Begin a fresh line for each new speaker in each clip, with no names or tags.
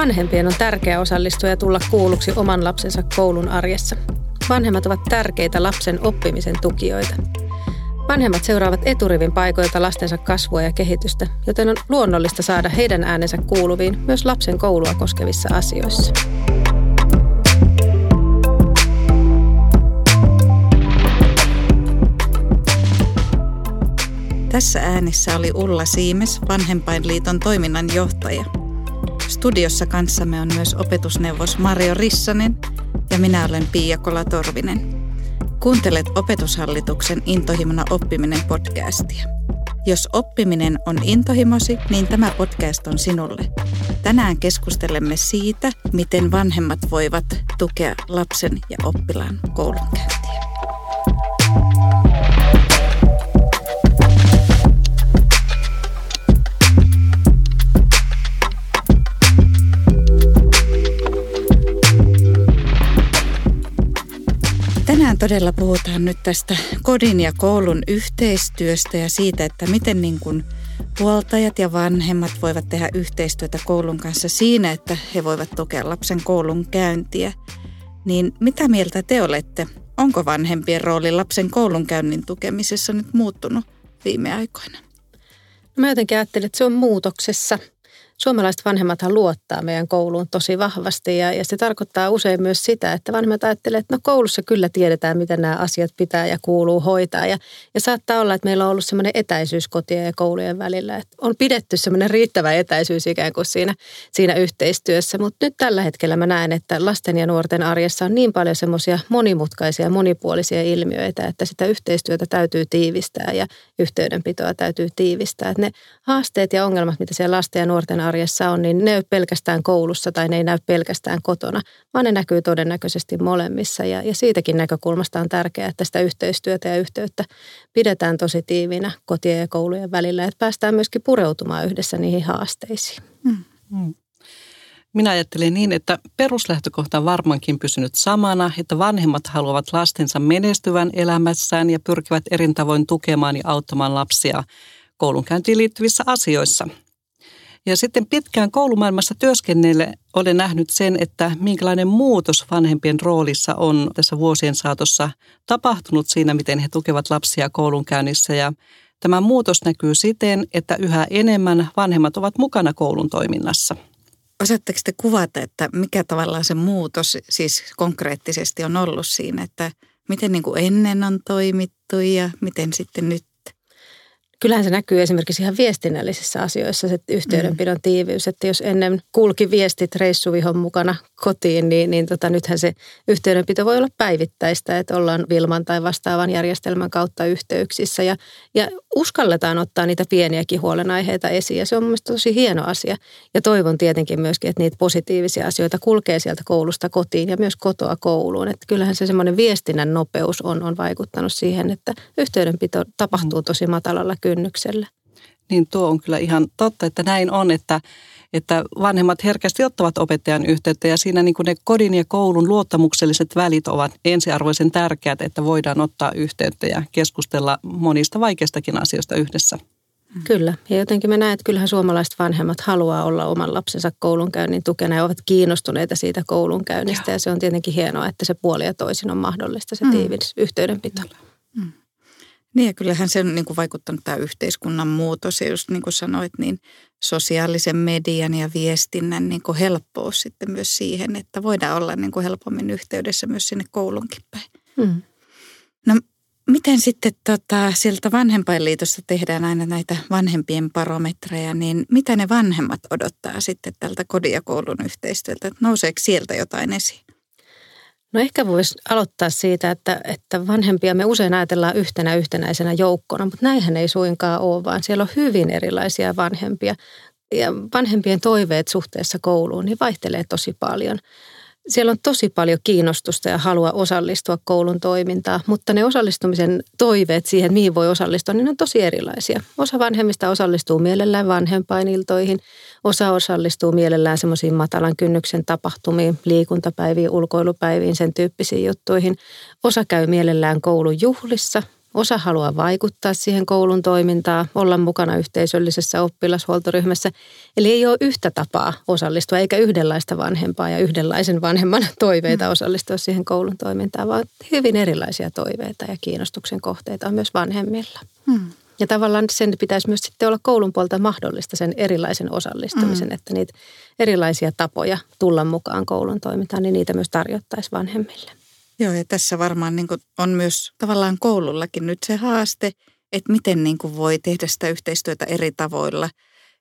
Vanhempien on tärkeää osallistua ja tulla kuulluksi oman lapsensa koulun arjessa. Vanhemmat ovat tärkeitä lapsen oppimisen tukijoita. Vanhemmat seuraavat eturivin paikoilta lastensa kasvua ja kehitystä, joten on luonnollista saada heidän äänensä kuuluviin myös lapsen koulua koskevissa asioissa.
Tässä äänissä oli Ulla Siimes, Vanhempainliiton toiminnanjohtaja. Studiossa kanssamme on myös opetusneuvos Mario Rissanen ja minä olen Pia Kolatorvinen. Kuuntelet Opetushallituksen Intohimona oppiminen podcastia. Jos oppiminen on intohimosi, niin tämä podcast on sinulle. Tänään keskustelemme siitä, miten vanhemmat voivat tukea lapsen ja oppilaan koulunkäyntiä. Tänään todella puhutaan nyt tästä kodin ja koulun yhteistyöstä ja siitä, että miten niin kuin huoltajat ja vanhemmat voivat tehdä yhteistyötä koulun kanssa siinä, että he voivat tukea lapsen koulun käyntiä. Niin mitä mieltä te olette? Onko vanhempien rooli lapsen koulunkäynnin tukemisessa nyt muuttunut viime aikoina?
Mä jotenkin ajattelin, että se on muutoksessa – suomalaiset vanhemmathan luottaa meidän kouluun tosi vahvasti ja, ja se tarkoittaa usein myös sitä, että vanhemmat ajattelevat, että no koulussa kyllä tiedetään, miten nämä asiat pitää ja kuuluu hoitaa. Ja, ja saattaa olla, että meillä on ollut semmoinen etäisyys kotien ja koulujen välillä, että on pidetty semmoinen riittävä etäisyys ikään kuin siinä, siinä yhteistyössä. Mutta nyt tällä hetkellä mä näen, että lasten ja nuorten arjessa on niin paljon semmoisia monimutkaisia monipuolisia ilmiöitä, että sitä yhteistyötä täytyy tiivistää ja yhteydenpitoa täytyy tiivistää. Että ne haasteet ja ongelmat, mitä siellä lasten ja nuorten arjessa on, niin ne ei pelkästään koulussa tai ne ei näy pelkästään kotona, vaan ne näkyy todennäköisesti molemmissa. Ja, ja siitäkin näkökulmasta on tärkeää, että sitä yhteistyötä ja yhteyttä pidetään tosi tiivinä kotien ja koulujen välillä, että päästään myöskin pureutumaan yhdessä niihin haasteisiin. Mm. Mm.
Minä ajattelen niin, että peruslähtökohta on varmaankin pysynyt samana, että vanhemmat haluavat lastensa menestyvän elämässään ja pyrkivät erin tavoin tukemaan ja auttamaan lapsia koulunkäyntiin liittyvissä asioissa – ja sitten pitkään koulumaailmassa työskennelle olen nähnyt sen, että minkälainen muutos vanhempien roolissa on tässä vuosien saatossa tapahtunut siinä, miten he tukevat lapsia koulunkäynnissä. Ja tämä muutos näkyy siten, että yhä enemmän vanhemmat ovat mukana koulun toiminnassa.
Osaatteko te kuvata, että mikä tavallaan se muutos siis konkreettisesti on ollut siinä, että miten niin kuin ennen on toimittu ja miten sitten nyt
kyllähän se näkyy esimerkiksi ihan viestinnällisissä asioissa, se yhteydenpidon mm. tiiviys. Että jos ennen kulki viestit reissuvihon mukana kotiin, niin, niin tota, nythän se yhteydenpito voi olla päivittäistä, että ollaan Vilman tai vastaavan järjestelmän kautta yhteyksissä. Ja, ja uskalletaan ottaa niitä pieniäkin huolenaiheita esiin ja se on mielestäni tosi hieno asia. Ja toivon tietenkin myöskin, että niitä positiivisia asioita kulkee sieltä koulusta kotiin ja myös kotoa kouluun. Että kyllähän se semmoinen viestinnän nopeus on, on vaikuttanut siihen, että yhteydenpito tapahtuu tosi matalalla kynnyksellä.
Niin tuo on kyllä ihan totta, että näin on, että, että vanhemmat herkästi ottavat opettajan yhteyttä ja siinä niin kuin ne kodin ja koulun luottamukselliset välit ovat ensiarvoisen tärkeät, että voidaan ottaa yhteyttä ja keskustella monista vaikeistakin asioista yhdessä.
Kyllä. Ja jotenkin mä näen, että kyllähän suomalaiset vanhemmat haluaa olla oman lapsensa koulunkäynnin tukena ja ovat kiinnostuneita siitä koulunkäynnistä. Joo. Ja se on tietenkin hienoa, että se puoli ja toisin on mahdollista, se mm. tiivis yhteydenpito. Mm.
Niin ja kyllähän se on niin kuin vaikuttanut tämä yhteiskunnan muutos ja just niin kuin sanoit, niin sosiaalisen median ja viestinnän niin kuin helppous sitten myös siihen, että voidaan olla niin kuin helpommin yhteydessä myös sinne koulunkin päin. Hmm. No miten sitten tota, sieltä vanhempainliitosta tehdään aina näitä vanhempien barometreja, niin mitä ne vanhemmat odottaa sitten tältä kodin ja koulun yhteistyöltä? Että nouseeko sieltä jotain esiin?
No ehkä voisi aloittaa siitä, että, että vanhempia me usein ajatellaan yhtenä yhtenäisenä joukkona, mutta näinhän ei suinkaan ole, vaan siellä on hyvin erilaisia vanhempia. Ja vanhempien toiveet suhteessa kouluun niin vaihtelee tosi paljon siellä on tosi paljon kiinnostusta ja halua osallistua koulun toimintaan, mutta ne osallistumisen toiveet siihen, mihin voi osallistua, niin on tosi erilaisia. Osa vanhemmista osallistuu mielellään vanhempainiltoihin, osa osallistuu mielellään semmoisiin matalan kynnyksen tapahtumiin, liikuntapäiviin, ulkoilupäiviin, sen tyyppisiin juttuihin. Osa käy mielellään koulun juhlissa, Osa haluaa vaikuttaa siihen koulun toimintaan, olla mukana yhteisöllisessä oppilashuoltoryhmässä. Eli ei ole yhtä tapaa osallistua, eikä yhdenlaista vanhempaa ja yhdenlaisen vanhemman toiveita mm. osallistua siihen koulun toimintaan, vaan hyvin erilaisia toiveita ja kiinnostuksen kohteita on myös vanhemmilla. Hmm. Ja tavallaan sen pitäisi myös sitten olla koulun puolta mahdollista sen erilaisen osallistumisen, mm. että niitä erilaisia tapoja tulla mukaan koulun toimintaan, niin niitä myös tarjottaisiin vanhemmille.
Joo, ja tässä varmaan niin on myös tavallaan koulullakin nyt se haaste, että miten niin voi tehdä sitä yhteistyötä eri tavoilla.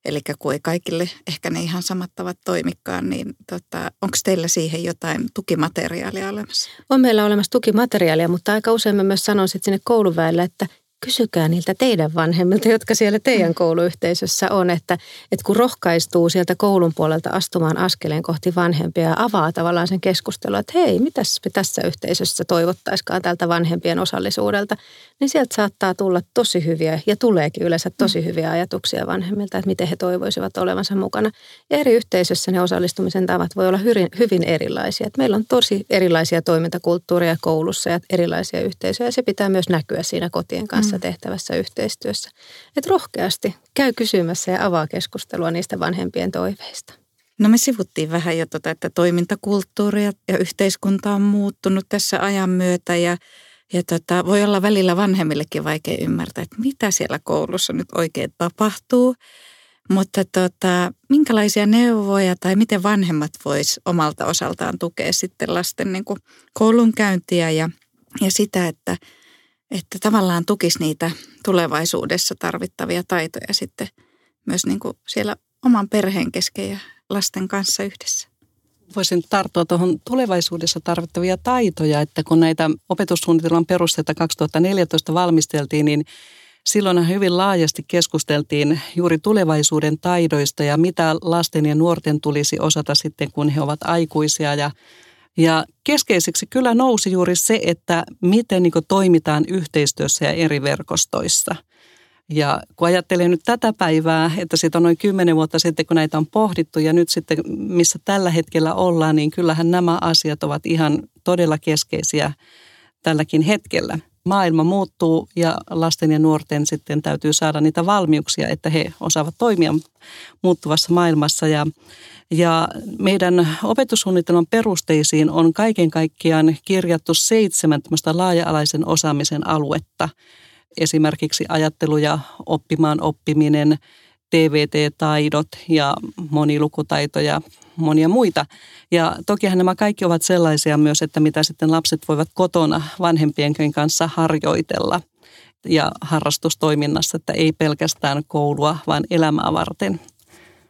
Eli kun ei kaikille ehkä ne ihan samat tavat toimikaan, niin tota, onko teillä siihen jotain tukimateriaalia olemassa?
On meillä olemassa tukimateriaalia, mutta aika usein mä myös sanon sitten sinne kouluväelle, että kysykää niiltä teidän vanhemmilta, jotka siellä teidän mm. kouluyhteisössä on, että, että kun rohkaistuu sieltä koulun puolelta astumaan askeleen kohti vanhempia ja avaa tavallaan sen keskustelun, että hei, mitäs me tässä yhteisössä toivottaiskaan tältä vanhempien osallisuudelta, niin sieltä saattaa tulla tosi hyviä ja tuleekin yleensä tosi mm. hyviä ajatuksia vanhemmilta, että miten he toivoisivat olevansa mukana. Ja eri yhteisössä ne osallistumisen tavat voi olla hyvin, hyvin erilaisia. Että meillä on tosi erilaisia toimintakulttuureja koulussa ja erilaisia yhteisöjä ja se pitää myös näkyä siinä kotien kanssa kanssa tehtävässä yhteistyössä. Että rohkeasti käy kysymässä ja avaa keskustelua niistä vanhempien toiveista.
No me sivuttiin vähän jo tuota, että toimintakulttuuri ja yhteiskunta on muuttunut tässä ajan myötä ja, ja tota, voi olla välillä vanhemmillekin vaikea ymmärtää, että mitä siellä koulussa nyt oikein tapahtuu. Mutta tota, minkälaisia neuvoja tai miten vanhemmat vois omalta osaltaan tukea sitten lasten niin koulunkäyntiä ja, ja sitä, että – että tavallaan tukisi niitä tulevaisuudessa tarvittavia taitoja sitten myös niin kuin siellä oman perheen kesken ja lasten kanssa yhdessä.
Voisin tarttua tuohon tulevaisuudessa tarvittavia taitoja, että kun näitä opetussuunnitelman perusteita 2014 valmisteltiin, niin silloin hyvin laajasti keskusteltiin juuri tulevaisuuden taidoista ja mitä lasten ja nuorten tulisi osata sitten, kun he ovat aikuisia ja ja keskeiseksi kyllä nousi juuri se, että miten niin toimitaan yhteistyössä ja eri verkostoissa. Ja kun ajattelen nyt tätä päivää, että siitä on noin kymmenen vuotta sitten, kun näitä on pohdittu ja nyt sitten missä tällä hetkellä ollaan, niin kyllähän nämä asiat ovat ihan todella keskeisiä tälläkin hetkellä. Maailma muuttuu ja lasten ja nuorten sitten täytyy saada niitä valmiuksia, että he osaavat toimia muuttuvassa maailmassa. Ja ja meidän opetussuunnitelman perusteisiin on kaiken kaikkiaan kirjattu seitsemän laaja-alaisen osaamisen aluetta. Esimerkiksi ajattelu ja oppimaan oppiminen, TVT-taidot ja monilukutaito ja monia muita. Ja tokihan nämä kaikki ovat sellaisia myös, että mitä sitten lapset voivat kotona vanhempien kanssa harjoitella ja harrastustoiminnassa, että ei pelkästään koulua, vaan elämää varten.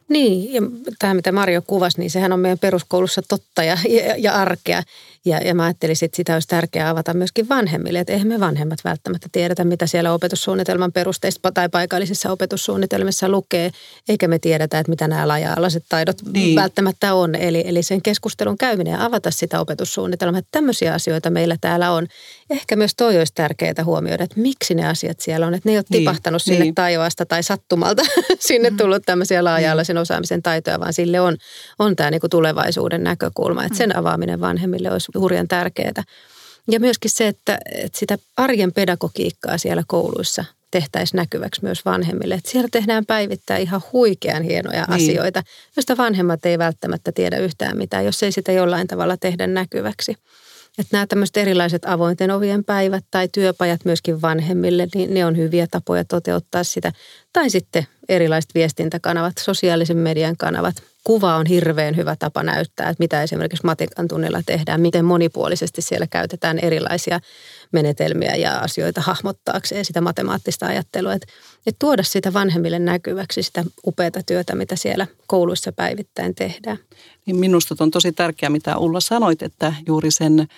Niin, ja tämä mitä Mario kuvasi, niin sehän on meidän peruskoulussa totta ja, ja, ja arkea. Ja, ja mä ajattelisin, että sitä olisi tärkeää avata myöskin vanhemmille. Että eihän me vanhemmat välttämättä tiedetä, mitä siellä opetussuunnitelman perusteista tai paikallisissa opetussuunnitelmissa lukee. Eikä me tiedetä, että mitä nämä laja-alaiset taidot niin. välttämättä on. Eli, eli sen keskustelun käyminen ja avata sitä opetussuunnitelmaa. Että tämmöisiä asioita meillä täällä on. Ehkä myös toi olisi tärkeää huomioida, että miksi ne asiat siellä on. Että ne ei ole niin. tipahtanut sinne niin. taivaasta tai sattumalta sinne mm. tullut tämmöisiä laaja-alaisen niin. osaamisen taitoja, vaan sille on, on tämä niin kuin tulevaisuuden näkökulma. Että sen mm. avaaminen vanhemmille olisi hurjan tärkeää. Ja myöskin se, että, että sitä arjen pedagogiikkaa siellä kouluissa tehtäisiin näkyväksi myös vanhemmille. Että siellä tehdään päivittäin ihan huikean hienoja niin. asioita, joista vanhemmat ei välttämättä tiedä yhtään mitään, jos ei sitä jollain tavalla tehdä näkyväksi. Että nämä tämmöiset erilaiset avointen ovien päivät tai työpajat myöskin vanhemmille, niin ne on hyviä tapoja toteuttaa sitä. Tai sitten erilaiset viestintäkanavat, sosiaalisen median kanavat. Kuva on hirveän hyvä tapa näyttää, että mitä esimerkiksi matikan tunnilla tehdään, miten monipuolisesti siellä käytetään erilaisia menetelmiä ja asioita hahmottaakseen sitä matemaattista ajattelua. Että, että tuoda sitä vanhemmille näkyväksi sitä upeata työtä, mitä siellä kouluissa päivittäin tehdään.
Niin minusta on tosi tärkeää, mitä Ulla sanoit, että juuri sen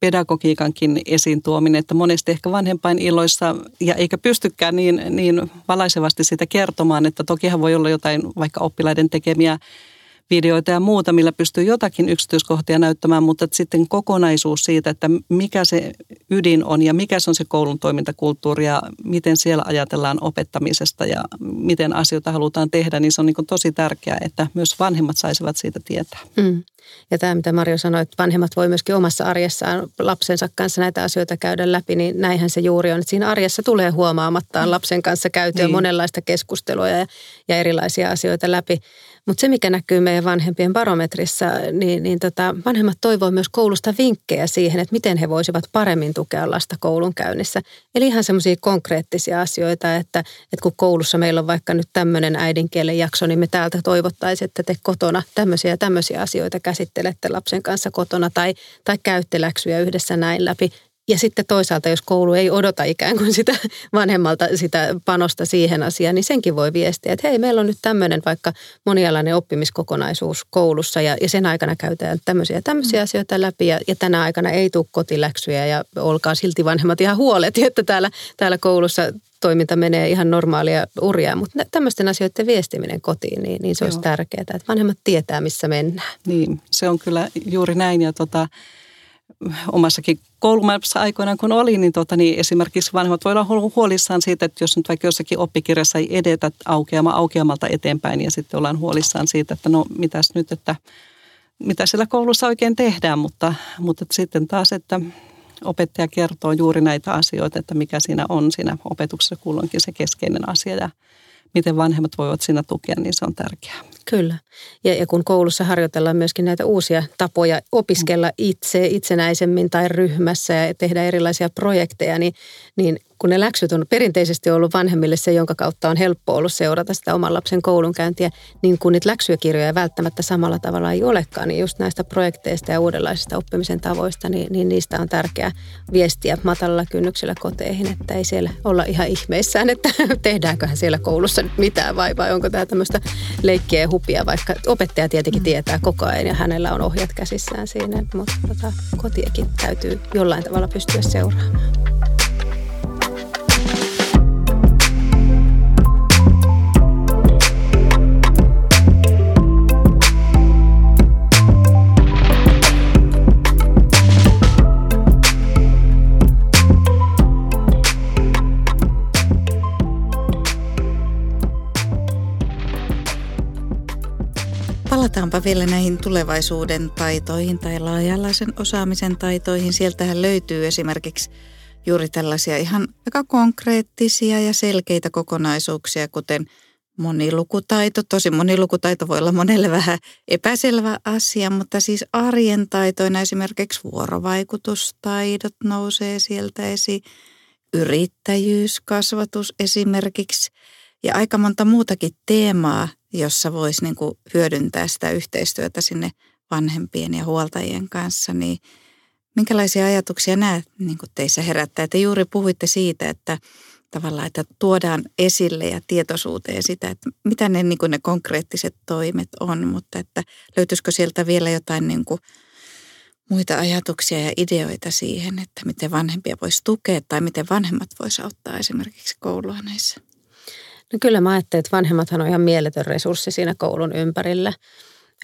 pedagogiikankin esiin tuominen, että monesti ehkä vanhempain illoissa ja eikä pystykään niin, niin valaisevasti sitä kertomaan, että tokihan voi olla jotain vaikka oppilaiden tekemiä videoita ja muuta, millä pystyy jotakin yksityiskohtia näyttämään, mutta sitten kokonaisuus siitä, että mikä se ydin on ja mikä se on se koulun toimintakulttuuri ja miten siellä ajatellaan opettamisesta ja miten asioita halutaan tehdä, niin se on niin tosi tärkeää, että myös vanhemmat saisivat siitä tietää. Mm.
Ja tämä, mitä Marjo sanoi, että vanhemmat voi myöskin omassa arjessaan lapsensa kanssa näitä asioita käydä läpi, niin näinhän se juuri on. Että siinä arjessa tulee huomaamattaan lapsen kanssa käytyä niin. monenlaista keskustelua ja, ja erilaisia asioita läpi. Mutta se, mikä näkyy meidän vanhempien barometrissa, niin, niin tota, vanhemmat toivoo myös koulusta vinkkejä siihen, että miten he voisivat paremmin tukea lasta koulun käynnissä. Eli ihan semmoisia konkreettisia asioita, että, että kun koulussa meillä on vaikka nyt tämmöinen äidinkielen jakso, niin me täältä toivottaisiin, että te kotona tämmöisiä tämmöisiä asioita käsittelette lapsen kanssa kotona tai, tai käytte läksyjä yhdessä näin läpi. Ja sitten toisaalta, jos koulu ei odota ikään kuin sitä vanhemmalta sitä panosta siihen asiaan, niin senkin voi viestiä, että hei, meillä on nyt tämmöinen vaikka monialainen oppimiskokonaisuus koulussa ja, ja sen aikana käytetään tämmöisiä tämmöisiä mm. asioita läpi ja, ja tänä aikana ei tule kotiläksyjä ja olkaa silti vanhemmat ihan huolet, että täällä, täällä koulussa toiminta menee ihan normaalia urjaa, mutta tämmöisten asioiden viestiminen kotiin, niin, niin se Joo. olisi tärkeää, että vanhemmat tietää, missä mennään.
Niin, se on kyllä juuri näin ja tota, omassakin koulumaailmassa aikoinaan kun oli, niin, tota, niin esimerkiksi vanhemmat voivat olla huolissaan siitä, että jos nyt vaikka jossakin oppikirjassa ei edetä aukeama aukeamalta eteenpäin, niin sitten ollaan huolissaan siitä, että no mitäs nyt, että mitä siellä koulussa oikein tehdään, mutta, mutta sitten taas, että opettaja kertoo juuri näitä asioita, että mikä siinä on siinä opetuksessa kulloinkin se keskeinen asia. Ja miten vanhemmat voivat siinä tukea, niin se on tärkeää.
Kyllä. Ja, ja kun koulussa harjoitellaan myöskin näitä uusia tapoja opiskella itse itsenäisemmin tai ryhmässä ja tehdä erilaisia projekteja, niin, niin kun ne läksyt on perinteisesti ollut vanhemmille se, jonka kautta on helppo ollut seurata sitä oman lapsen koulunkäyntiä, niin kun niitä läksyökirjoja välttämättä samalla tavalla ei olekaan, niin just näistä projekteista ja uudenlaisista oppimisen tavoista, niin, niin niistä on tärkeää viestiä matalalla kynnyksellä koteihin, että ei siellä olla ihan ihmeissään, että tehdäänkö siellä koulussa nyt mitään vai, vai onko tämä tämmöistä leikkiä ja hupia, vaikka opettaja tietenkin tietää koko ajan ja hänellä on ohjat käsissään siinä, mutta tota, kotiakin täytyy jollain tavalla pystyä seuraamaan.
Palataanpa vielä näihin tulevaisuuden taitoihin tai laajalaisen osaamisen taitoihin. Sieltähän löytyy esimerkiksi juuri tällaisia ihan aika konkreettisia ja selkeitä kokonaisuuksia, kuten monilukutaito. Tosi monilukutaito voi olla monelle vähän epäselvä asia, mutta siis arjen taitoina esimerkiksi vuorovaikutustaidot nousee sieltä esiin. Yrittäjyyskasvatus esimerkiksi ja aika monta muutakin teemaa, jossa voisi niin kuin hyödyntää sitä yhteistyötä sinne vanhempien ja huoltajien kanssa, niin minkälaisia ajatuksia nämä niin kuin teissä herättää? Te juuri puhuitte siitä, että tavallaan, että tuodaan esille ja tietoisuuteen sitä, että mitä ne, niin kuin ne konkreettiset toimet on, mutta että löytyisikö sieltä vielä jotain niin kuin muita ajatuksia ja ideoita siihen, että miten vanhempia voisi tukea tai miten vanhemmat voisi auttaa esimerkiksi koulua näissä?
No kyllä mä ajattelen, että vanhemmathan on ihan mieletön resurssi siinä koulun ympärillä.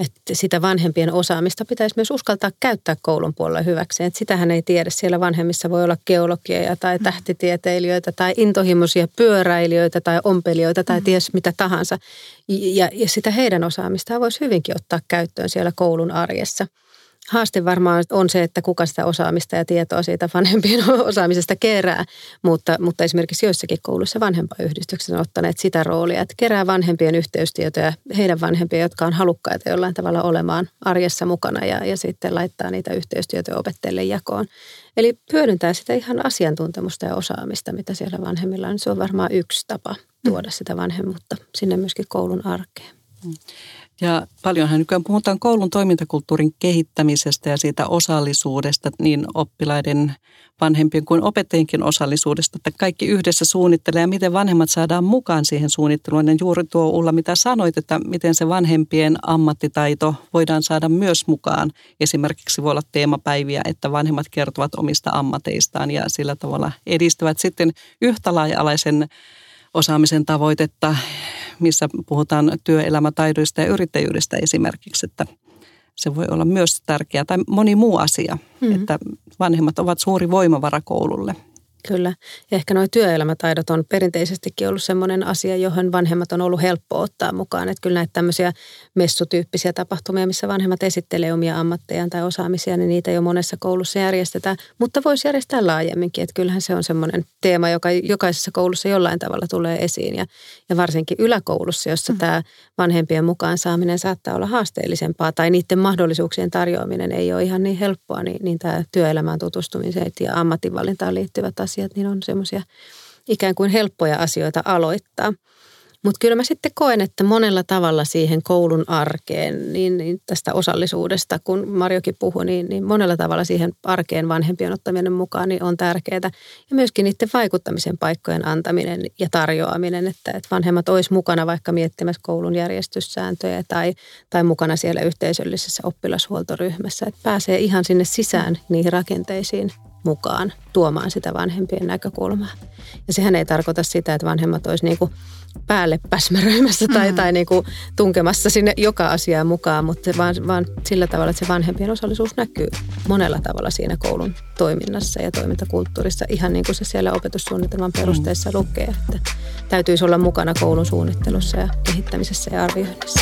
Että sitä vanhempien osaamista pitäisi myös uskaltaa käyttää koulun puolella hyväksi. Että sitähän ei tiedä. Siellä vanhemmissa voi olla geologia tai mm. tähtitieteilijöitä tai intohimoisia pyöräilijöitä tai ompelijoita tai mm. ties mitä tahansa. Ja, ja sitä heidän osaamistaan voisi hyvinkin ottaa käyttöön siellä koulun arjessa – haaste varmaan on se, että kuka sitä osaamista ja tietoa siitä vanhempien osaamisesta kerää, mutta, mutta esimerkiksi joissakin kouluissa vanhempayhdistykset on ottaneet sitä roolia, että kerää vanhempien yhteystietoja, heidän vanhempia, jotka on halukkaita jollain tavalla olemaan arjessa mukana ja, ja sitten laittaa niitä yhteystietoja opettajille jakoon. Eli hyödyntää sitä ihan asiantuntemusta ja osaamista, mitä siellä vanhemmilla on. Se on varmaan yksi tapa tuoda sitä vanhemmuutta sinne myöskin koulun arkeen.
Ja paljonhan nykyään puhutaan koulun toimintakulttuurin kehittämisestä ja siitä osallisuudesta, niin oppilaiden, vanhempien kuin opettajienkin osallisuudesta, että kaikki yhdessä suunnittelee ja miten vanhemmat saadaan mukaan siihen suunnitteluun. Ja juuri tuo Ulla, mitä sanoit, että miten se vanhempien ammattitaito voidaan saada myös mukaan. Esimerkiksi voi olla teemapäiviä, että vanhemmat kertovat omista ammateistaan ja sillä tavalla edistävät sitten yhtä laaja-alaisen osaamisen tavoitetta missä puhutaan työelämätaidoista ja yrittäjyydestä esimerkiksi, että se voi olla myös tärkeää tai moni muu asia, mm-hmm. että vanhemmat ovat suuri voimavara koululle.
Kyllä. Ja ehkä nuo työelämätaidot on perinteisestikin ollut sellainen asia, johon vanhemmat on ollut helppo ottaa mukaan. Että kyllä näitä tämmöisiä messutyyppisiä tapahtumia, missä vanhemmat esittelee omia ammattejaan tai osaamisia, niin niitä jo monessa koulussa järjestetään. Mutta voisi järjestää laajemminkin. Että kyllähän se on semmoinen teema, joka jokaisessa koulussa jollain tavalla tulee esiin. Ja, ja varsinkin yläkoulussa, jossa mm. tämä vanhempien mukaan saaminen saattaa olla haasteellisempaa tai niiden mahdollisuuksien tarjoaminen ei ole ihan niin helppoa, niin, niin tämä työelämään tutustumiset ja ammatinvalintaan liittyvät asiat asiat, niin on semmoisia ikään kuin helppoja asioita aloittaa. Mutta kyllä mä sitten koen, että monella tavalla siihen koulun arkeen, niin, niin tästä osallisuudesta, kun Marjokin puhui, niin, niin monella tavalla siihen arkeen vanhempien ottaminen mukaan niin on tärkeää. Ja myöskin niiden vaikuttamisen paikkojen antaminen ja tarjoaminen, että, että vanhemmat olisi mukana vaikka miettimässä koulun järjestyssääntöjä tai, tai mukana siellä yhteisöllisessä oppilashuoltoryhmässä, että pääsee ihan sinne sisään niihin rakenteisiin mukaan tuomaan sitä vanhempien näkökulmaa. Ja sehän ei tarkoita sitä, että vanhemmat olisi niin kuin päälle päsmäröimässä tai, mm. tai niin kuin tunkemassa sinne joka asiaan mukaan, mutta vaan, vaan sillä tavalla, että se vanhempien osallisuus näkyy monella tavalla siinä koulun toiminnassa ja toimintakulttuurissa, ihan niin kuin se siellä opetussuunnitelman perusteessa mm. lukee, että täytyisi olla mukana koulun suunnittelussa ja kehittämisessä ja arvioinnissa.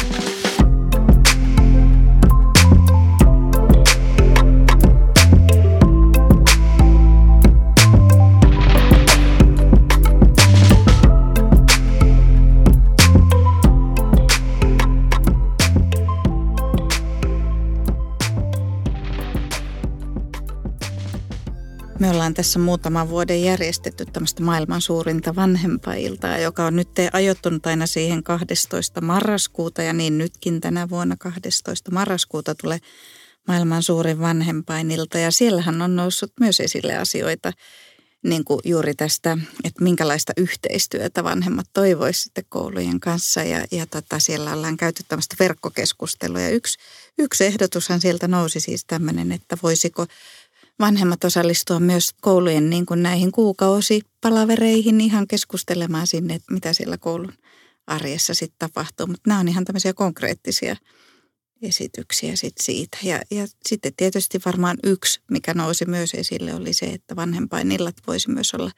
Me ollaan tässä muutaman vuoden järjestetty tämmöistä maailman suurinta vanhempailtaa, joka on nyt ajoittunut aina siihen 12. marraskuuta ja niin nytkin tänä vuonna 12. marraskuuta tulee maailman suurin vanhempainilta ja siellähän on noussut myös esille asioita niin kuin juuri tästä, että minkälaista yhteistyötä vanhemmat toivoisivat sitten koulujen kanssa ja, ja tota, siellä ollaan käyty tämmöistä verkkokeskustelua ja yksi, yksi ehdotushan sieltä nousi siis tämmöinen, että voisiko vanhemmat osallistua myös koulujen niin kuin näihin kuukausipalavereihin ihan keskustelemaan sinne, että mitä siellä koulun arjessa sitten tapahtuu. Mutta nämä on ihan tämmöisiä konkreettisia esityksiä sit siitä. Ja, ja sitten tietysti varmaan yksi, mikä nousi myös esille, oli se, että vanhempainillat voisi myös olla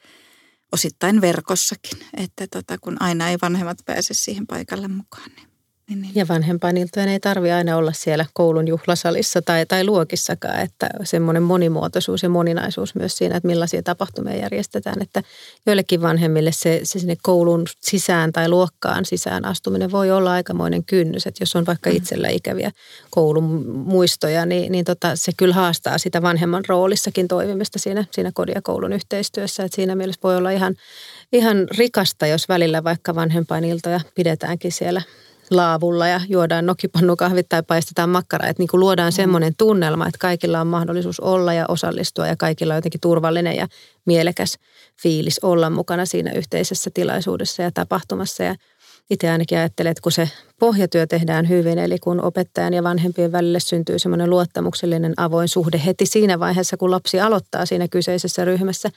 osittain verkossakin. Että tota, kun aina ei vanhemmat pääse siihen paikalle mukaan, niin
niin, niin. Ja vanhempainiltojen ei tarvi aina olla siellä koulun juhlasalissa tai, tai luokissakaan, että semmoinen monimuotoisuus ja moninaisuus myös siinä, että millaisia tapahtumia järjestetään. Että joillekin vanhemmille se, se sinne koulun sisään tai luokkaan sisään astuminen voi olla aikamoinen kynnys. Että jos on vaikka mm. itsellä ikäviä koulun muistoja, niin, niin tota, se kyllä haastaa sitä vanhemman roolissakin toimimista siinä, siinä kodin ja koulun yhteistyössä. Että siinä mielessä voi olla ihan, ihan rikasta, jos välillä vaikka vanhempainiltoja pidetäänkin siellä laavulla ja juodaan nokipannukahvit tai paistetaan makkaraa. Että niin kuin luodaan mm. semmoinen tunnelma, että kaikilla on mahdollisuus olla ja osallistua ja kaikilla on jotenkin turvallinen ja mielekäs fiilis olla mukana siinä yhteisessä tilaisuudessa ja tapahtumassa. Ja itse ainakin ajattelen, että kun se pohjatyö tehdään hyvin, eli kun opettajan ja vanhempien välille syntyy semmoinen luottamuksellinen avoin suhde heti siinä vaiheessa, kun lapsi aloittaa siinä kyseisessä ryhmässä,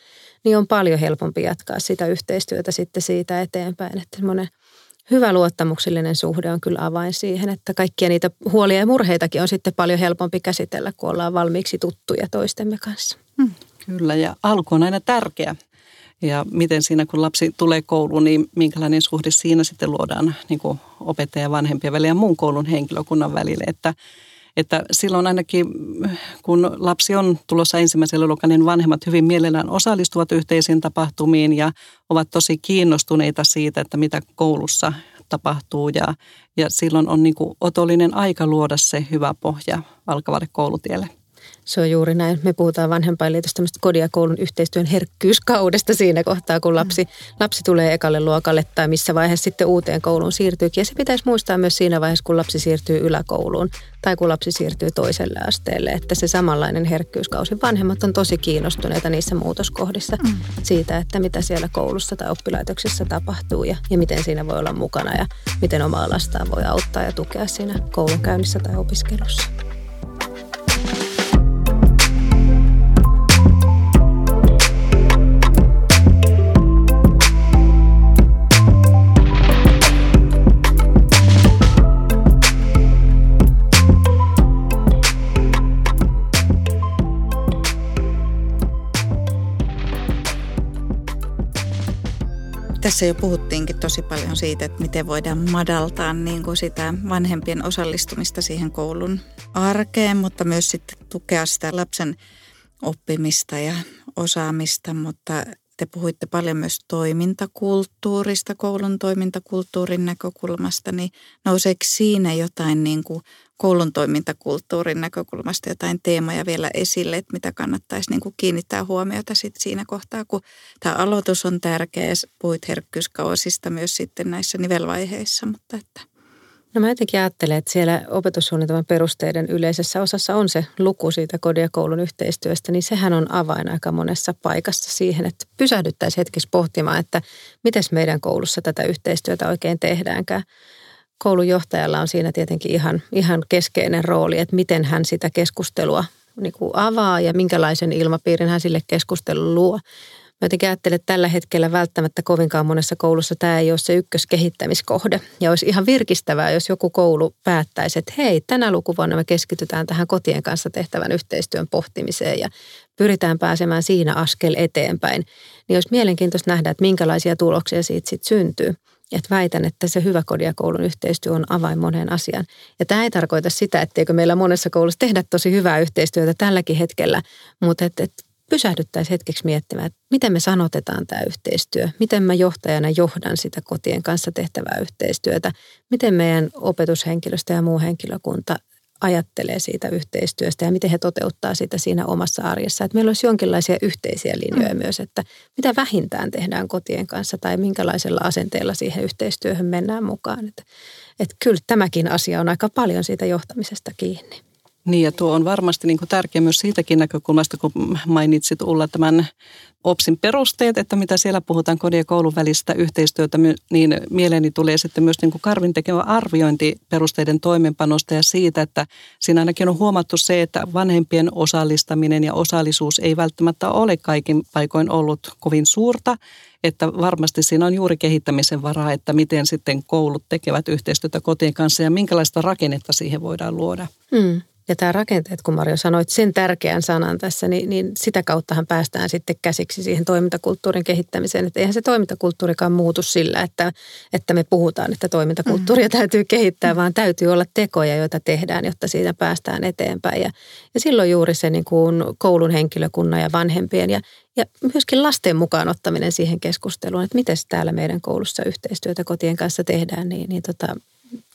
niin on paljon helpompi jatkaa sitä yhteistyötä sitten siitä eteenpäin. Että semmoinen hyvä luottamuksellinen suhde on kyllä avain siihen, että kaikkia niitä huolia ja murheitakin on sitten paljon helpompi käsitellä, kun ollaan valmiiksi tuttuja toistemme kanssa. Hmm.
Kyllä, ja alku on aina tärkeä. Ja miten siinä, kun lapsi tulee kouluun, niin minkälainen suhde siinä sitten luodaan niin kuin opettaja, vanhempien välillä ja muun koulun henkilökunnan välille. Että että silloin ainakin, kun lapsi on tulossa ensimmäiselle luokalle, niin vanhemmat hyvin mielellään osallistuvat yhteisiin tapahtumiin ja ovat tosi kiinnostuneita siitä, että mitä koulussa tapahtuu. Ja, ja silloin on niin otollinen aika luoda se hyvä pohja alkavalle koulutielle.
Se on juuri näin. Me puhutaan vanhempainliitosta tämmöistä kodin ja koulun yhteistyön herkkyyskaudesta siinä kohtaa, kun lapsi, lapsi tulee ekalle luokalle tai missä vaiheessa sitten uuteen kouluun siirtyykin. Ja se pitäisi muistaa myös siinä vaiheessa, kun lapsi siirtyy yläkouluun tai kun lapsi siirtyy toiselle asteelle, että se samanlainen herkkyyskausi. Vanhemmat on tosi kiinnostuneita niissä muutoskohdissa mm. siitä, että mitä siellä koulussa tai oppilaitoksessa tapahtuu ja, ja miten siinä voi olla mukana ja miten omaa lastaan voi auttaa ja tukea siinä koulunkäynnissä tai opiskelussa.
Tässä jo puhuttiinkin tosi paljon siitä, että miten voidaan madaltaa niin kuin sitä vanhempien osallistumista siihen koulun arkeen, mutta myös sitten tukea sitä lapsen oppimista ja osaamista, mutta te puhuitte paljon myös toimintakulttuurista, koulun toimintakulttuurin näkökulmasta, niin nouseeko siinä jotain niin kuin koulun toimintakulttuurin näkökulmasta jotain teemoja vielä esille, että mitä kannattaisi niin kuin kiinnittää huomiota sit siinä kohtaa, kun tämä aloitus on tärkeä. Puhuit herkkyyskausista myös sitten näissä nivelvaiheissa, mutta että
No mä jotenkin ajattelen, että siellä opetussuunnitelman perusteiden yleisessä osassa on se luku siitä kodin ja koulun yhteistyöstä, niin sehän on avain aika monessa paikassa siihen, että pysähdyttäisiin hetkeksi pohtimaan, että miten meidän koulussa tätä yhteistyötä oikein tehdäänkään. Koulunjohtajalla on siinä tietenkin ihan, ihan keskeinen rooli, että miten hän sitä keskustelua niin kuin avaa ja minkälaisen ilmapiirin hän sille keskustelulle luo. Mä jotenkin ajattelen, että tällä hetkellä välttämättä kovinkaan monessa koulussa tämä ei ole se ykköskehittämiskohde. Ja olisi ihan virkistävää, jos joku koulu päättäisi, että hei, tänä lukuvuonna me keskitytään tähän kotien kanssa tehtävän yhteistyön pohtimiseen ja pyritään pääsemään siinä askel eteenpäin. Niin olisi mielenkiintoista nähdä, että minkälaisia tuloksia siitä sitten syntyy. Et väitän, että se hyvä kodin ja koulun yhteistyö on avain moneen asiaan. Ja tämä ei tarkoita sitä, etteikö meillä monessa koulussa tehdä tosi hyvää yhteistyötä tälläkin hetkellä, mutta et, et pysähdyttäisiin hetkeksi miettimään, että miten me sanotetaan tämä yhteistyö, miten mä johtajana johdan sitä kotien kanssa tehtävää yhteistyötä, miten meidän opetushenkilöstö ja muu henkilökunta ajattelee siitä yhteistyöstä ja miten he toteuttaa sitä siinä omassa arjessa. Että meillä olisi jonkinlaisia yhteisiä linjoja mm. myös, että mitä vähintään tehdään kotien kanssa tai minkälaisella asenteella siihen yhteistyöhön mennään mukaan. Että, että kyllä tämäkin asia on aika paljon siitä johtamisesta kiinni.
Niin ja tuo on varmasti niin kuin tärkeä myös siitäkin näkökulmasta, kun mainitsit Ulla tämän OPSin perusteet, että mitä siellä puhutaan kodin ja koulun välistä yhteistyötä, niin mieleeni tulee sitten myös niin kuin Karvin tekevä arviointi perusteiden toimenpanosta ja siitä, että siinä ainakin on huomattu se, että vanhempien osallistaminen ja osallisuus ei välttämättä ole kaikin paikoin ollut kovin suurta, että varmasti siinä on juuri kehittämisen varaa, että miten sitten koulut tekevät yhteistyötä kotien kanssa ja minkälaista rakennetta siihen voidaan luoda.
Mm. Ja tämä rakenteet, kun Mario sanoit sen tärkeän sanan tässä, niin, niin sitä kauttahan päästään sitten käsiksi siihen toimintakulttuurin kehittämiseen. Että eihän se toimintakulttuurikaan muutu sillä, että, että me puhutaan, että toimintakulttuuria mm. täytyy kehittää, vaan täytyy olla tekoja, joita tehdään, jotta siitä päästään eteenpäin. Ja, ja silloin juuri se niin kuin koulun henkilökunnan ja vanhempien ja, ja myöskin lasten mukaan ottaminen siihen keskusteluun, että miten täällä meidän koulussa yhteistyötä kotien kanssa tehdään, niin, niin tota,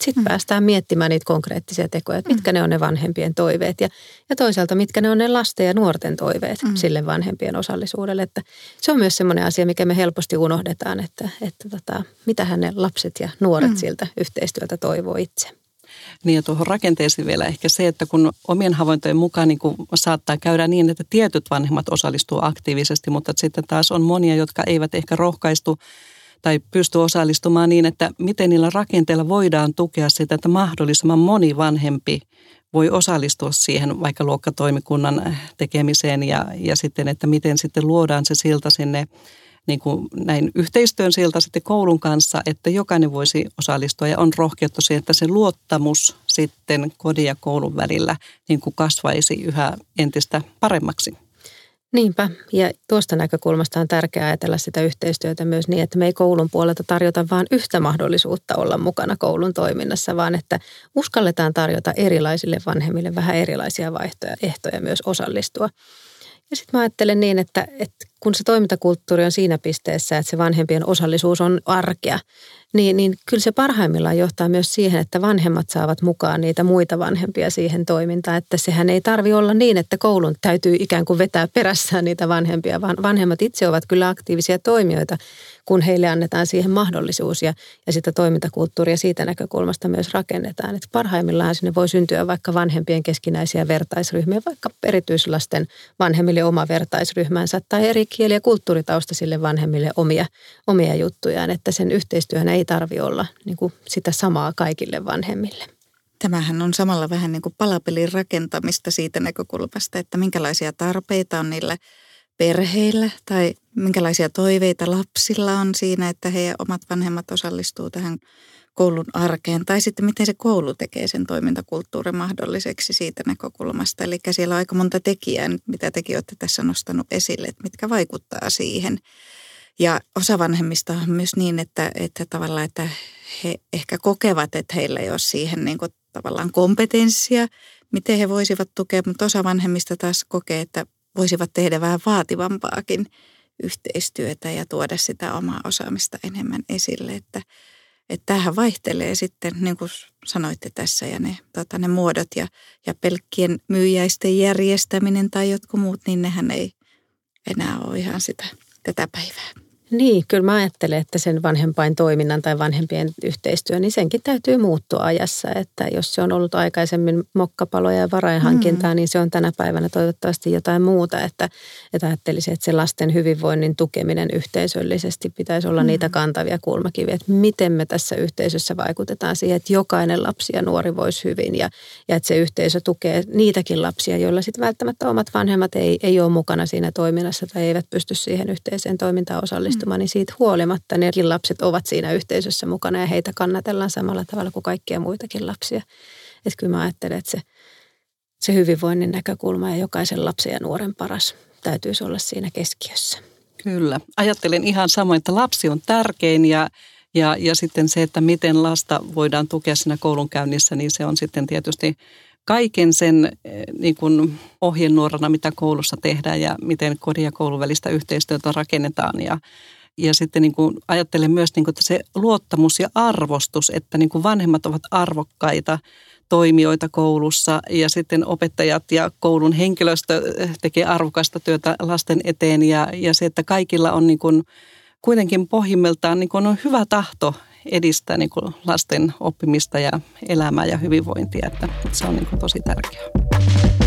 sitten mm. päästään miettimään niitä konkreettisia tekoja, että mitkä mm. ne on ne vanhempien toiveet ja, ja toisaalta mitkä ne on ne lasten ja nuorten toiveet mm. sille vanhempien osallisuudelle. Että se on myös semmoinen asia, mikä me helposti unohdetaan, että, että tota, mitähän ne lapset ja nuoret mm. siltä yhteistyötä toivoo itse.
Niin ja tuohon rakenteeseen vielä ehkä se, että kun omien havaintojen mukaan niin kun saattaa käydä niin, että tietyt vanhemmat osallistuu aktiivisesti, mutta sitten taas on monia, jotka eivät ehkä rohkaistu tai pysty osallistumaan niin, että miten niillä rakenteilla voidaan tukea sitä, että mahdollisimman moni vanhempi voi osallistua siihen vaikka luokkatoimikunnan tekemiseen ja, ja sitten, että miten sitten luodaan se silta sinne niin kuin näin yhteistyön siltä sitten koulun kanssa, että jokainen voisi osallistua ja on rohkeutta siihen, että se luottamus sitten kodin ja koulun välillä niin kuin kasvaisi yhä entistä paremmaksi.
Niinpä, ja tuosta näkökulmasta on tärkeää ajatella sitä yhteistyötä myös niin, että me ei koulun puolelta tarjota vain yhtä mahdollisuutta olla mukana koulun toiminnassa, vaan että uskalletaan tarjota erilaisille vanhemmille vähän erilaisia vaihtoja, ehtoja myös osallistua. Ja sitten mä ajattelen niin, että, että kun se toimintakulttuuri on siinä pisteessä, että se vanhempien osallisuus on arkea, niin, niin kyllä se parhaimmillaan johtaa myös siihen, että vanhemmat saavat mukaan niitä muita vanhempia siihen toimintaan. Että sehän ei tarvi olla niin, että koulun täytyy ikään kuin vetää perässään niitä vanhempia, vaan vanhemmat itse ovat kyllä aktiivisia toimijoita, kun heille annetaan siihen mahdollisuus ja, ja sitä toimintakulttuuria siitä näkökulmasta myös rakennetaan. Että parhaimmillaan sinne voi syntyä vaikka vanhempien keskinäisiä vertaisryhmiä, vaikka erityislasten vanhemmille oma vertaisryhmänsä tai eri kieli- ja kulttuuritaustaisille vanhemmille omia, omia juttujaan, että sen yhteistyöhön ei tarvi olla niin kuin sitä samaa kaikille vanhemmille.
Tämähän on samalla vähän niin kuin palapelin rakentamista siitä näkökulmasta, että minkälaisia tarpeita on niillä perheillä tai minkälaisia toiveita lapsilla on siinä, että heidän omat vanhemmat osallistuu tähän koulun arkeen. Tai sitten miten se koulu tekee sen toimintakulttuurin mahdolliseksi siitä näkökulmasta. Eli siellä on aika monta tekijää, mitä tekin olette tässä nostanut esille, että mitkä vaikuttaa siihen. Ja osa vanhemmista on myös niin, että, että tavallaan, että he ehkä kokevat, että heillä ei ole siihen niin kuin tavallaan kompetenssia, miten he voisivat tukea, mutta osa vanhemmista taas kokee, että voisivat tehdä vähän vaativampaakin yhteistyötä ja tuoda sitä omaa osaamista enemmän esille. Että, että tämähän vaihtelee sitten, niin kuin sanoitte tässä, ja ne, tota, ne muodot ja, ja pelkkien myyjäisten järjestäminen tai jotkut muut, niin nehän ei enää ole ihan sitä tätä päivää.
Niin, kyllä mä ajattelen, että sen vanhempain toiminnan tai vanhempien yhteistyö, niin senkin täytyy muuttua ajassa. Että jos se on ollut aikaisemmin mokkapaloja ja varainhankintaa, mm. niin se on tänä päivänä toivottavasti jotain muuta. Että, että ajattelisin, että se lasten hyvinvoinnin tukeminen yhteisöllisesti pitäisi olla mm. niitä kantavia kulmakiviä. Että miten me tässä yhteisössä vaikutetaan siihen, että jokainen lapsi ja nuori voisi hyvin. Ja, ja että se yhteisö tukee niitäkin lapsia, joilla sitten välttämättä omat vanhemmat ei, ei ole mukana siinä toiminnassa tai eivät pysty siihen yhteiseen toimintaan osallistumaan osallistumaan, niin siitä huolimatta nekin lapset ovat siinä yhteisössä mukana ja heitä kannatellaan samalla tavalla kuin kaikkia muitakin lapsia. Että kyllä mä ajattelen, että se, se hyvinvoinnin näkökulma ja jokaisen lapsen ja nuoren paras täytyisi olla siinä keskiössä.
Kyllä. Ajattelen ihan samoin, että lapsi on tärkein ja, ja, ja sitten se, että miten lasta voidaan tukea siinä koulunkäynnissä, niin se on sitten tietysti kaiken sen eh, niin kuin ohjenuorana, mitä koulussa tehdään ja miten kodin ja koulun välistä yhteistyötä rakennetaan. Ja, ja sitten niin kuin ajattelen myös, niin kuin, että se luottamus ja arvostus, että niin kuin vanhemmat ovat arvokkaita toimijoita koulussa ja sitten opettajat ja koulun henkilöstö eh, tekee arvokasta työtä lasten eteen ja, ja se, että kaikilla on niin kuin, kuitenkin pohjimmiltaan niin kuin on hyvä tahto edistää niin kuin lasten oppimista ja elämää ja hyvinvointia. Että se on niin kuin tosi tärkeää.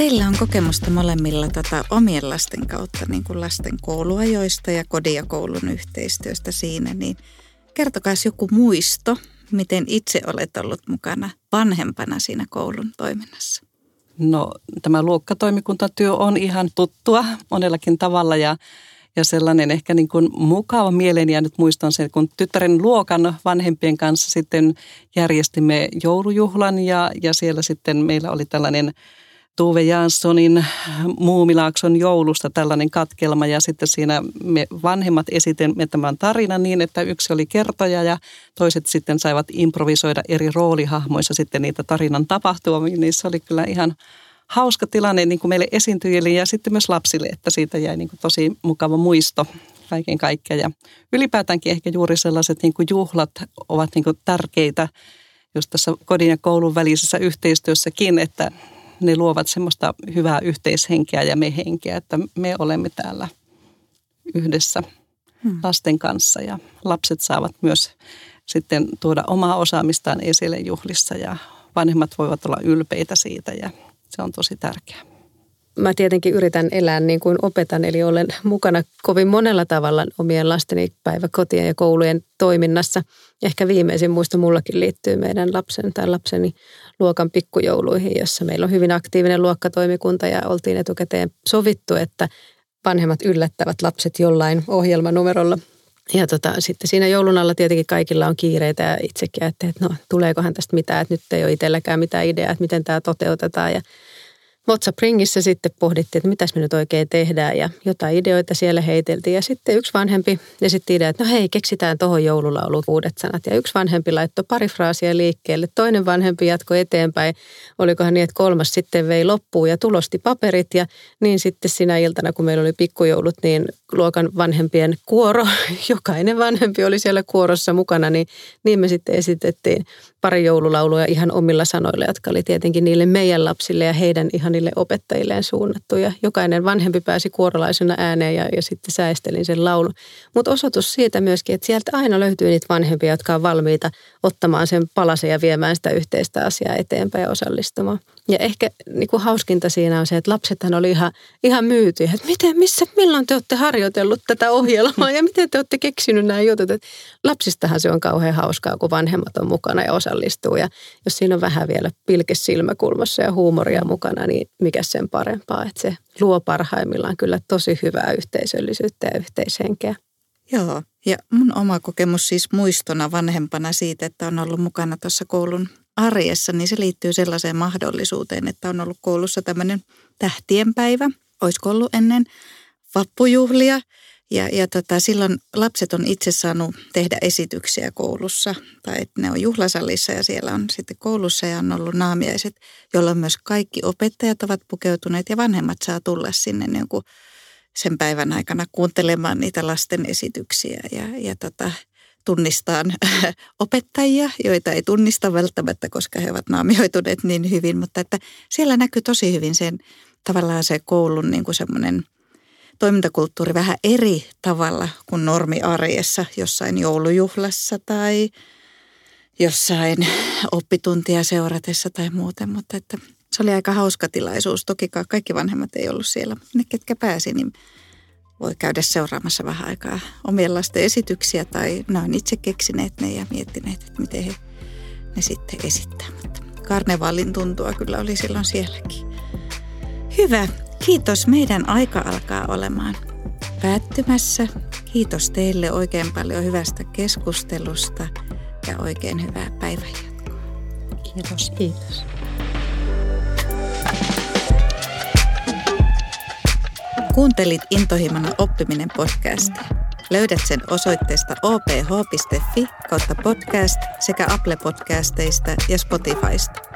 Teillä on kokemusta molemmilla tätä omien lasten kautta, niin kuin lasten kouluajoista ja kodin ja koulun yhteistyöstä siinä, niin kertokaa joku muisto, miten itse olet ollut mukana vanhempana siinä koulun toiminnassa.
No tämä luokkatoimikuntatyö on ihan tuttua monellakin tavalla ja ja sellainen ehkä niin kuin mukava mieleen jäänyt muiston se, kun tyttären luokan vanhempien kanssa sitten järjestimme joulujuhlan ja, ja siellä sitten meillä oli tällainen Tuve Janssonin Muumilaakson joulusta tällainen katkelma ja sitten siinä me vanhemmat esitimme tämän tarinan niin, että yksi oli kertoja ja toiset sitten saivat improvisoida eri roolihahmoissa sitten niitä tarinan tapahtumia, niin se oli kyllä ihan hauska tilanne niin kuin meille esiintyjille ja sitten myös lapsille, että siitä jäi niin kuin tosi mukava muisto kaiken kaikkiaan. Ja ylipäätäänkin ehkä juuri sellaiset niin kuin juhlat ovat niin kuin tärkeitä just tässä kodin ja koulun välisessä yhteistyössäkin, että ne luovat semmoista hyvää yhteishenkeä ja me henkeä, että me olemme täällä yhdessä hmm. lasten kanssa ja lapset saavat myös sitten tuoda omaa osaamistaan esille juhlissa ja vanhemmat voivat olla ylpeitä siitä ja se on tosi tärkeää
mä tietenkin yritän elää niin kuin opetan, eli olen mukana kovin monella tavalla omien lasteni päiväkotien ja koulujen toiminnassa. Ehkä viimeisin muisto mullakin liittyy meidän lapsen tai lapseni luokan pikkujouluihin, jossa meillä on hyvin aktiivinen luokkatoimikunta ja oltiin etukäteen sovittu, että vanhemmat yllättävät lapset jollain ohjelmanumerolla. Ja tota, sitten siinä joulun alla tietenkin kaikilla on kiireitä ja itsekin, että, no tuleekohan tästä mitään, että nyt ei ole itselläkään mitään ideaa, että miten tämä toteutetaan. Ja WhatsApp-ringissä sitten pohdittiin, että mitäs me nyt oikein tehdään ja jotain ideoita siellä heiteltiin. Ja sitten yksi vanhempi esitti idea, että no hei, keksitään tuohon joululauluun uudet sanat. Ja yksi vanhempi laittoi pari fraasia liikkeelle. Toinen vanhempi jatkoi eteenpäin. Olikohan niin, että kolmas sitten vei loppuun ja tulosti paperit. Ja niin sitten sinä iltana, kun meillä oli pikkujoulut, niin luokan vanhempien kuoro, jokainen vanhempi oli siellä kuorossa mukana, niin, niin me sitten esitettiin pari joululaulua ihan omilla sanoilla, jotka oli tietenkin niille meidän lapsille ja heidän ihanille opettajilleen suunnattu. Ja jokainen vanhempi pääsi kuorolaisena ääneen ja, ja sitten säestelin sen laulun. Mutta osoitus siitä myöskin, että sieltä aina löytyy niitä vanhempia, jotka on valmiita ottamaan sen palasen ja viemään sitä yhteistä asiaa eteenpäin ja osallistumaan. Ja ehkä niin kuin hauskinta siinä on se, että lapsethan oli ihan, ihan myyty. Että miten, missä, milloin te olette harjoitellut tätä ohjelmaa ja miten te olette keksinyt nämä jutut. Että lapsistahan se on kauhean hauskaa, kun vanhemmat on mukana ja osallistuu. Ja jos siinä on vähän vielä pilke silmäkulmassa ja huumoria mukana, niin mikä sen parempaa. Että se luo parhaimmillaan kyllä tosi hyvää yhteisöllisyyttä ja yhteishenkeä.
Joo, ja mun oma kokemus siis muistona vanhempana siitä, että on ollut mukana tuossa koulun arjessa, niin se liittyy sellaiseen mahdollisuuteen, että on ollut koulussa tämmöinen tähtienpäivä. Olisiko ollut ennen vappujuhlia? Ja, ja tota, silloin lapset on itse saanut tehdä esityksiä koulussa, tai että ne on juhlasalissa ja siellä on sitten koulussa ja on ollut naamiaiset, jolloin myös kaikki opettajat ovat pukeutuneet ja vanhemmat saa tulla sinne niin kuin sen päivän aikana kuuntelemaan niitä lasten esityksiä ja, ja tota, tunnistaa opettajia, joita ei tunnista välttämättä, koska he ovat naamioituneet niin hyvin, mutta että siellä näkyy tosi hyvin sen tavallaan se koulun niin kuin semmoinen toimintakulttuuri vähän eri tavalla kuin normiarjessa jossain joulujuhlassa tai jossain oppituntia seuratessa tai muuten, mutta että se oli aika hauska tilaisuus. Toki kaikki vanhemmat ei ollut siellä, mutta ne ketkä pääsi, niin voi käydä seuraamassa vähän aikaa omien lasten esityksiä tai ne on itse keksineet ne ja miettineet, että miten he ne sitten esittää. Mutta karnevaalin tuntua kyllä oli silloin sielläkin. Hyvä. Kiitos. Meidän aika alkaa olemaan päättymässä. Kiitos teille oikein paljon hyvästä keskustelusta ja oikein hyvää päivänjatkoa.
Kiitos. Kiitos.
Kuuntelit Intohimona oppiminen podcastia. Löydät sen osoitteesta oph.fi kautta podcast sekä Apple podcasteista ja Spotifysta.